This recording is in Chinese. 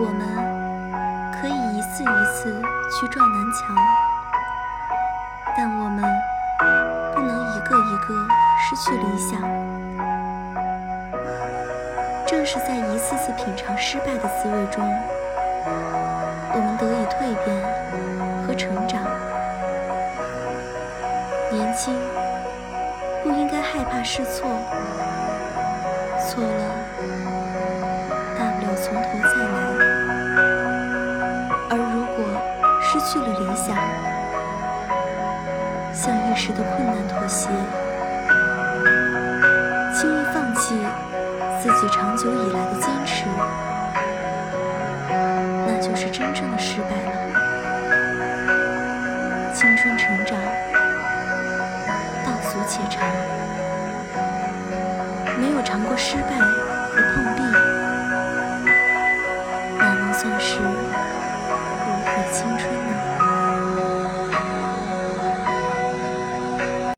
我们可以一次一次去撞南墙，但我们不能一个一个失去理想。正是在一次次品尝失败的滋味中，我们得以蜕变和成长。年轻不应该害怕试错，错了去了理想，向一时的困难妥协，轻易放弃自己长久以来的坚持，那就是真正的失败了。青春成长，道阻且长，没有尝过失败和碰壁。